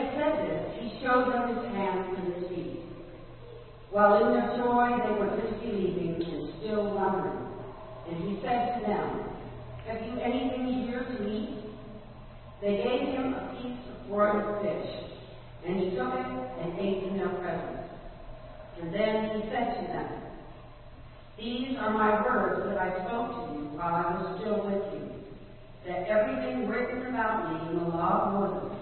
had said this, he showed them his hands and his feet. While in their joy they were disbelieving and still wondering. And he said to them, Have you anything here to eat? They gave him a piece of broiled fish, and he took it and ate in their presence. And then he said to them, These are my words that I spoke to you while I was still with you, that everything written about me in the law of Moses,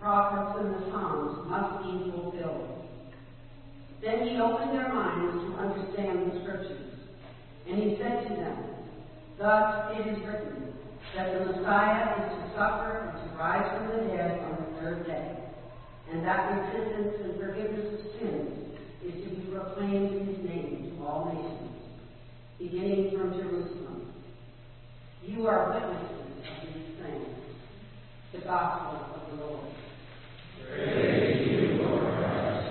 prophets, and the Psalms must be fulfilled. Then he opened their minds to understand the Scriptures. And he said to them, Thus it is written, that the Messiah is to suffer and to rise from the dead on the third day, and that repentance and forgiveness of sins is to be proclaimed in his name to all nations, beginning from Jerusalem. You are witnesses of these things. The gospel of the Lord. Praise you, Lord Christ.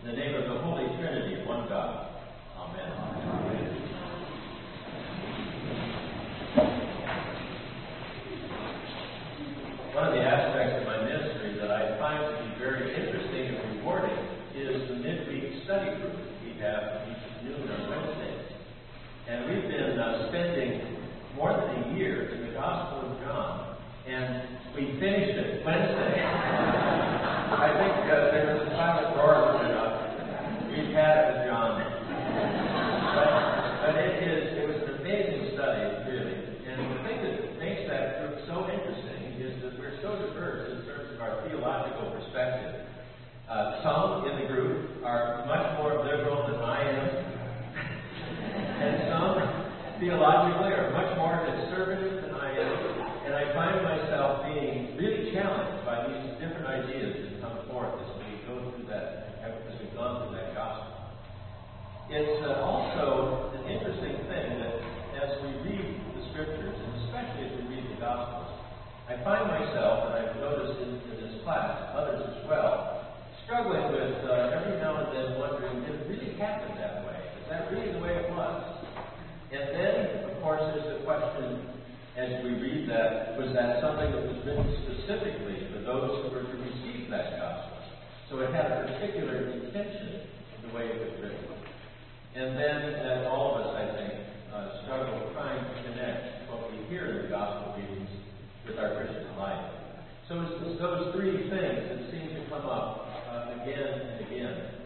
In the name of the Holy Trinity, one God. Amen. One of the aspects of my ministry that I find to be very interesting and rewarding is the midweek study group we have each noon on Wednesdays. And we've been uh, spending more than a year in the Gospel of John, and we finished it Wednesday. I think uh, there was a silent roar that went up. We've had it with John. But, but it is, it was an amazing study, really. And the thing that makes that group so interesting is that we're so diverse in terms of our theological perspective. Uh, some in the group are much more liberal than I am, and some theologically are much more conservative than I am. And I find myself being really challenged by these different ideas that come forth as we go through that, as we've gone through that gospel. It's uh, also an interesting thing that as we read the scriptures, and especially as we read the gospels, I find myself, and I've noticed in, in this class, others as well, struggling with uh, every now and then wondering, did it really happen that way? Is that really the way it was? And then, of course, there's the question as we read that, was that something that was written specifically for those who were to receive that gospel? So it had a particular intention in the way it was written. And then, as all of us, I think, uh, struggle trying to connect what we hear in the gospel readings with our Christian life. So it's, it's those three things that seem to come up uh, again and again.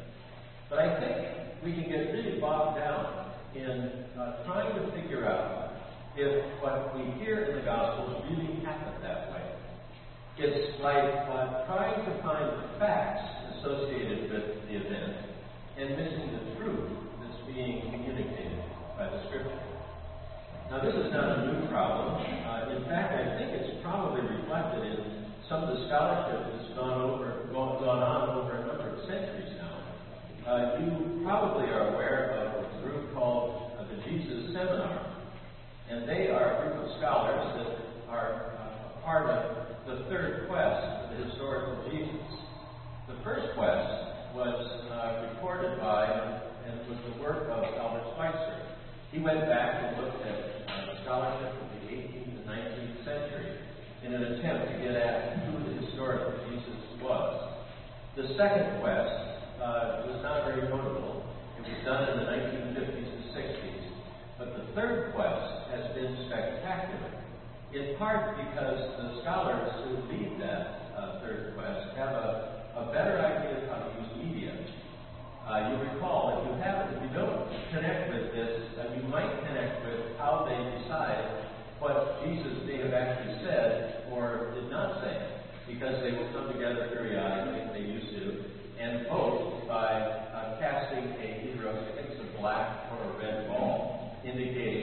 But I think we can get really bogged down in uh, trying to figure out if what we hear in the Gospels really happened that way. It's like uh, trying to find the facts associated with the event and missing the truth that's being communicated by the Scripture. Now, this is not a new problem. Uh, in fact, I think it's probably reflected in some of the scholarship that's gone over, gone, gone on over a number of centuries now. Uh, you probably are aware of a group called uh, the Jesus Seminar, and they are a group of scholars that are uh, a part of the third quest of the historical Jesus. The first quest was uh, recorded by and was the work of Albert Schweitzer. He went back and looked at uh, scholarship of the 18th and 19th century in an attempt to get at who the historical Jesus was. The second quest uh, was not very notable. It was done in the 1950s and 60s. But the third quest has been spectacular, in part because the scholars who lead that uh, third quest have a, a better idea of how to use media. Uh, you recall, if you haven't, if you don't connect with this, uh, you might connect with how they decide what Jesus may have actually said or did not say, because they will come together periodically, they used to, and vote by uh, casting a either I think it's a black or a red ball, indicating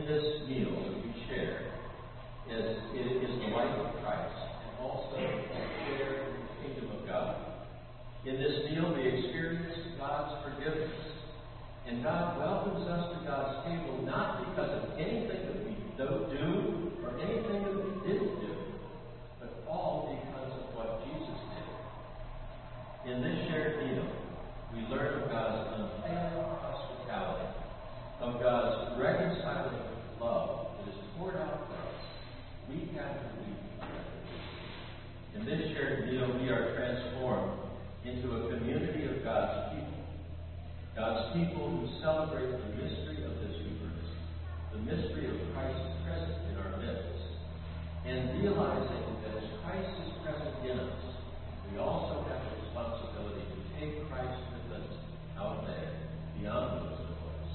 in this meal that we share is, it is the life of Christ and also a share in the kingdom of God. In this meal, we experience God's forgiveness. And God welcomes us to God's table not because of anything that we don't do People who celebrate the mystery of this Eucharist, the mystery of Christ present in our midst, and realizing that as Christ is present in us, we also have a responsibility to take Christ with us out there, beyond those of us.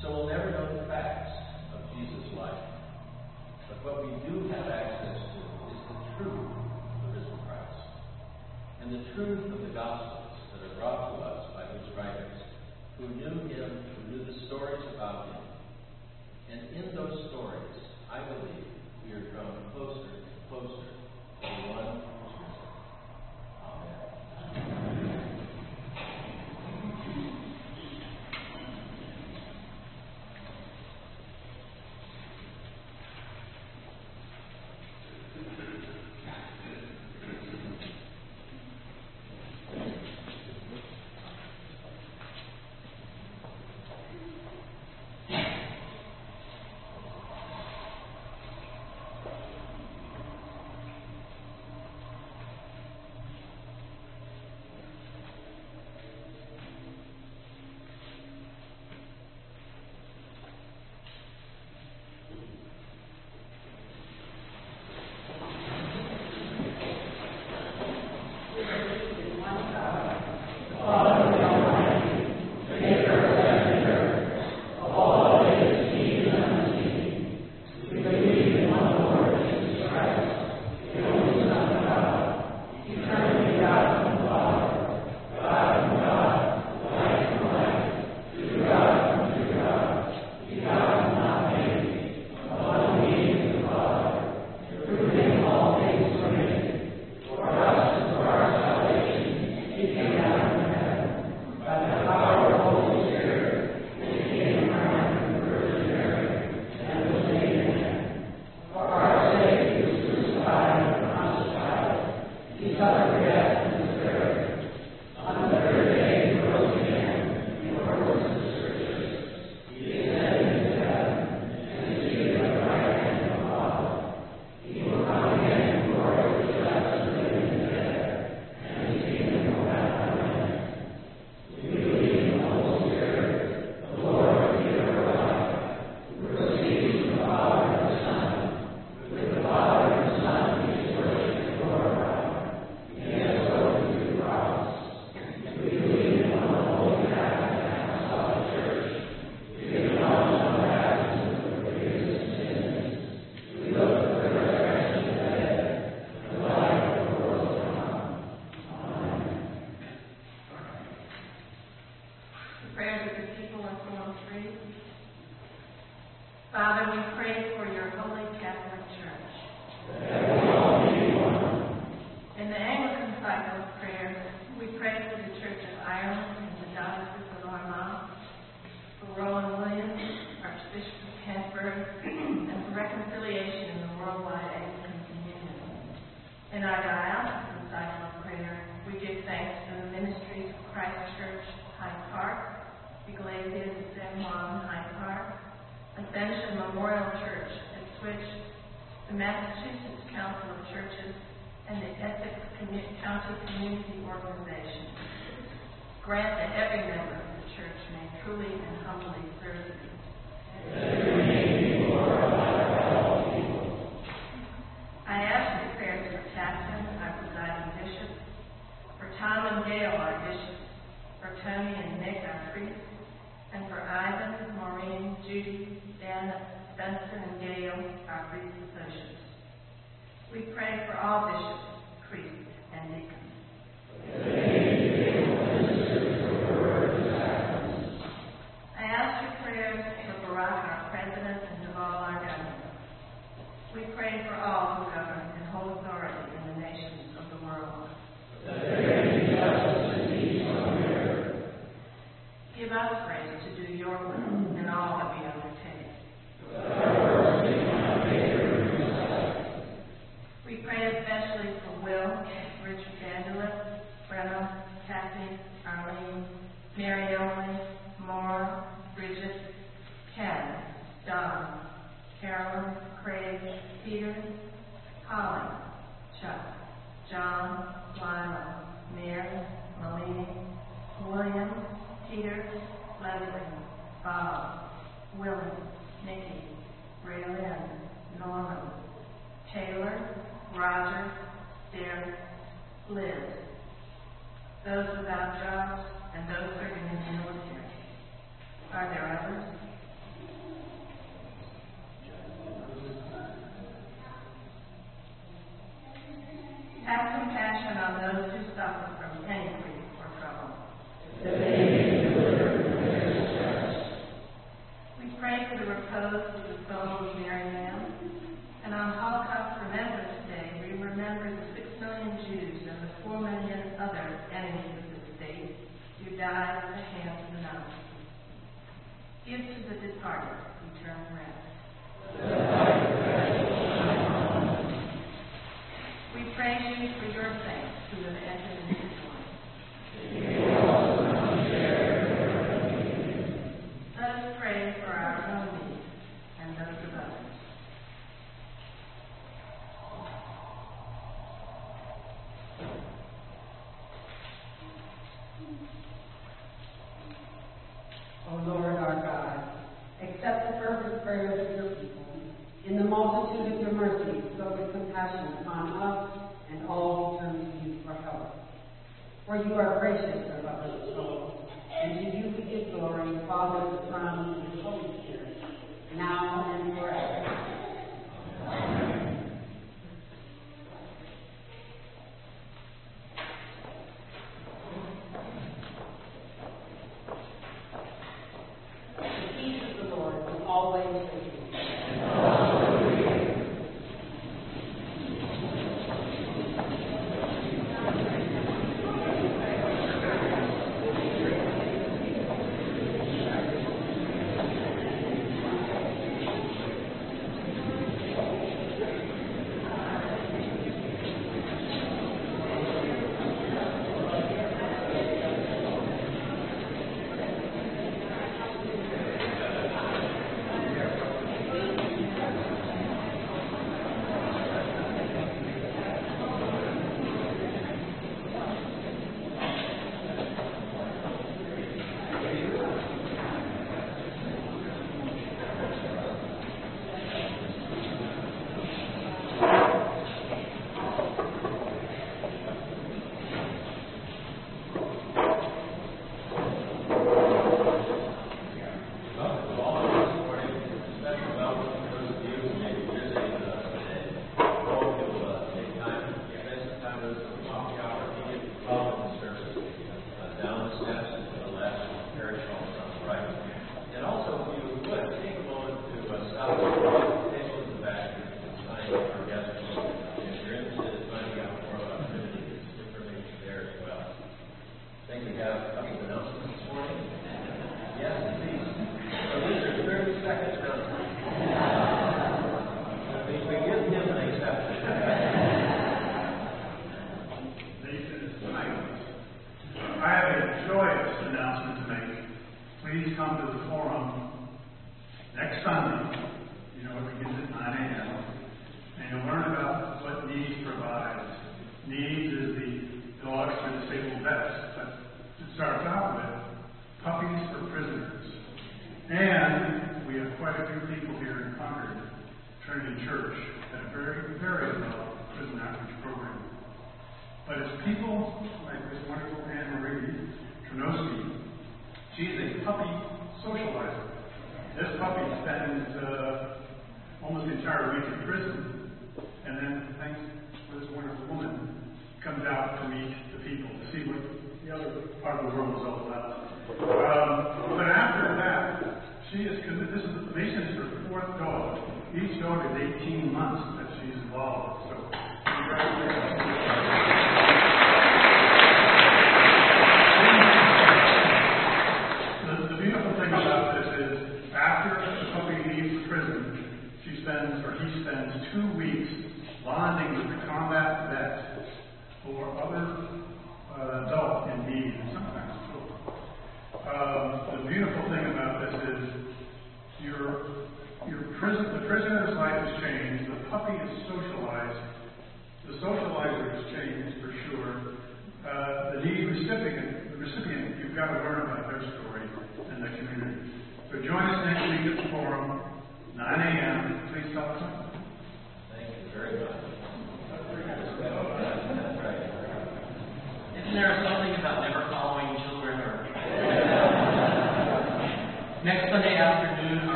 So we'll never know the facts of Jesus' life, but what we do have access to is the truth of Christ. And the truth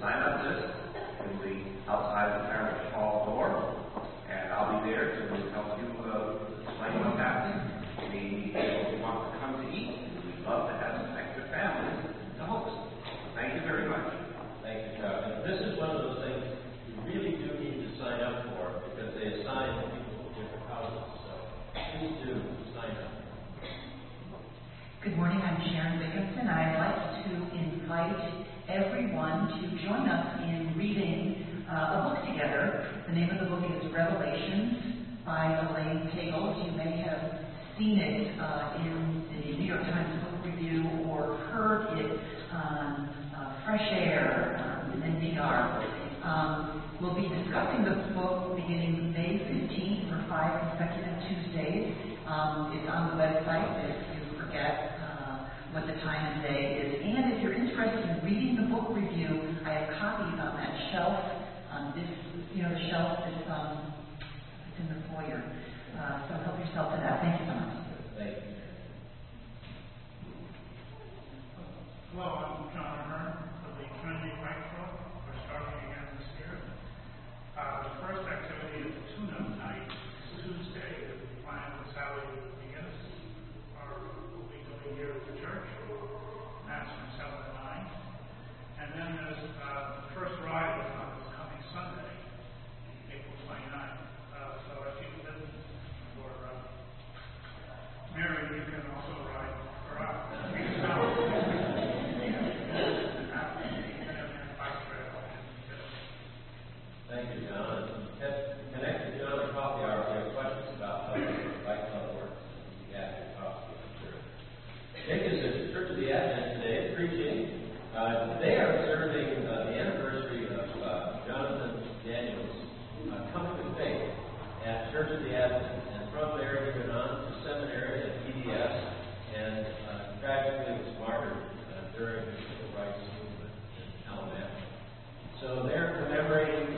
sign up list is the outside the parish hall door. seen it praying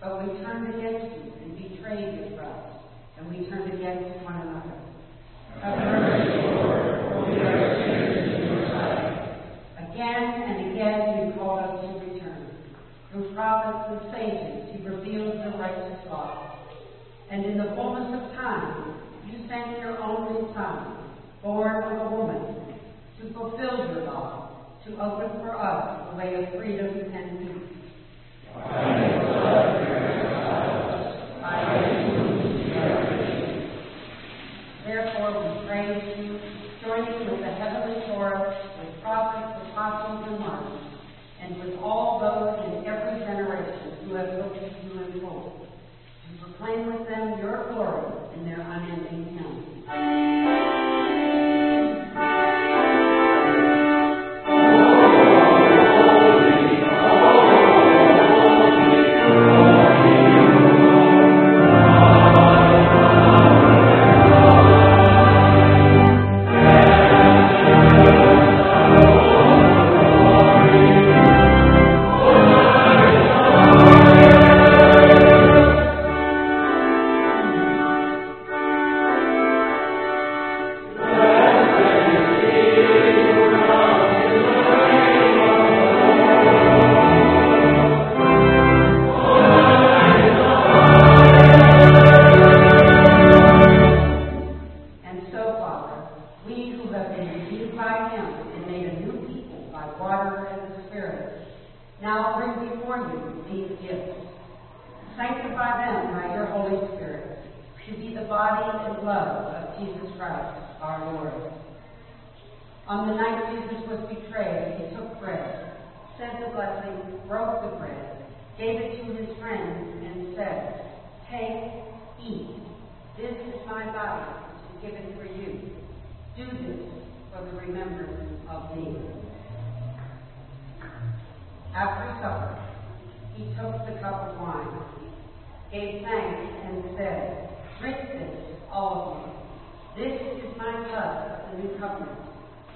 but we turned against you and betrayed your trust, and we turned against one another. Again and again you called us to return. Through prophets and sages you revealed the righteous law. And in the fullness of time, you sent your only Son, born of a woman, to fulfill your law, to open for us the way of freedom and peace. Therefore, we praise you, joining with the heavenly chorus, with prophets, apostles, and martyrs, and with all those in every generation who have looked to you in hope, proclaim with them your glory in their unending After supper, he took the cup of wine, gave thanks, and said, Drink this, all of you. This is my blood of the new covenant,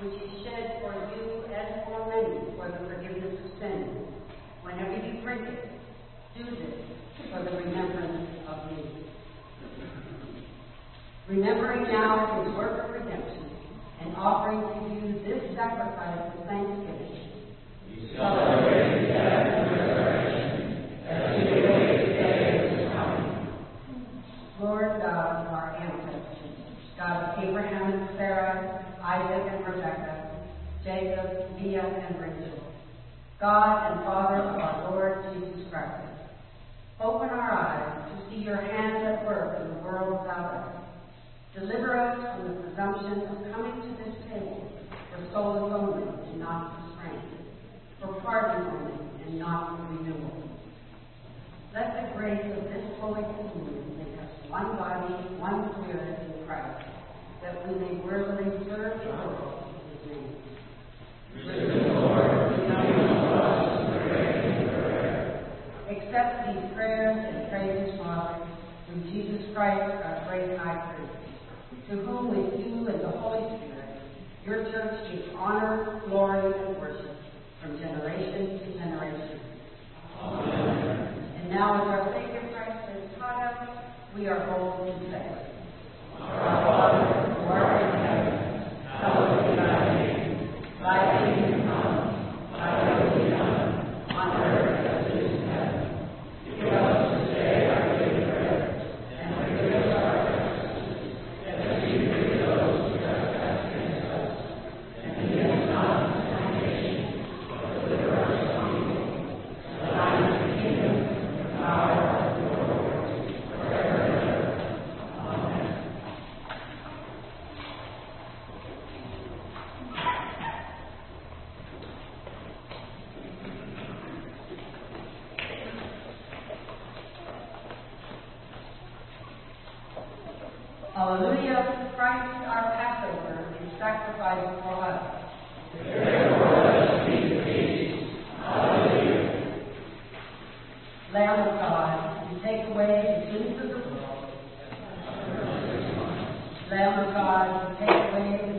which is shed for you and for many for the forgiveness of sins. Whenever you drink it, do this for the remembrance of me. Remembering now his work of redemption and offering to you this sacrifice of thanksgiving. Lord God of our ancestors, God of Abraham and Sarah, Isaac and Rebekah, Jacob, Leah and Rachel, God and Father of our Lord Jesus Christ, open our eyes to see your hand at work in the world about us. Deliver us from the presumption of coming to this table for souls only and not for strength, for pardon only and not for renewal. Let the grace of this holy communion make us one body, one spirit in Christ, that we may worthily serve the Lord in his name. Accept these prayers and praises, Father, through Jesus Christ, our great high priest, to whom with you and the Holy Spirit, your church gives honor, glory, and worship from generation to generation. And now, as our Savior Christ has taught us, we are bold to say, heaven, hallowed be thy name. Thy kingdom come, thy will be done, on earth as it is in heaven. Give us this day our daily bread, and forgive us our trespasses, as we forgive those who trespass against us. And lead us not into temptation, but deliver us from evil. For thine is the kingdom, the power, and the glory, forever and ever. Hallelujah, Christ our Passover is sacrificed for us. Lamb of God, you take away the sins of the world. Lamb of God, you take away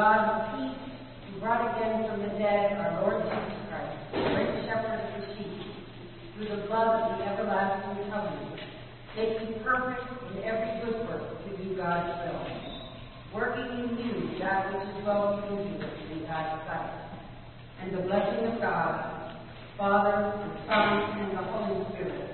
God of peace, who brought again from the dead our Lord Jesus Christ, the great shepherd of the sheep, through the blood of the everlasting covenant, make you perfect in every good work to do God's will, working in you that which is well pleasing in God's sight. And the blessing of God, Father, and Son, and the Holy Spirit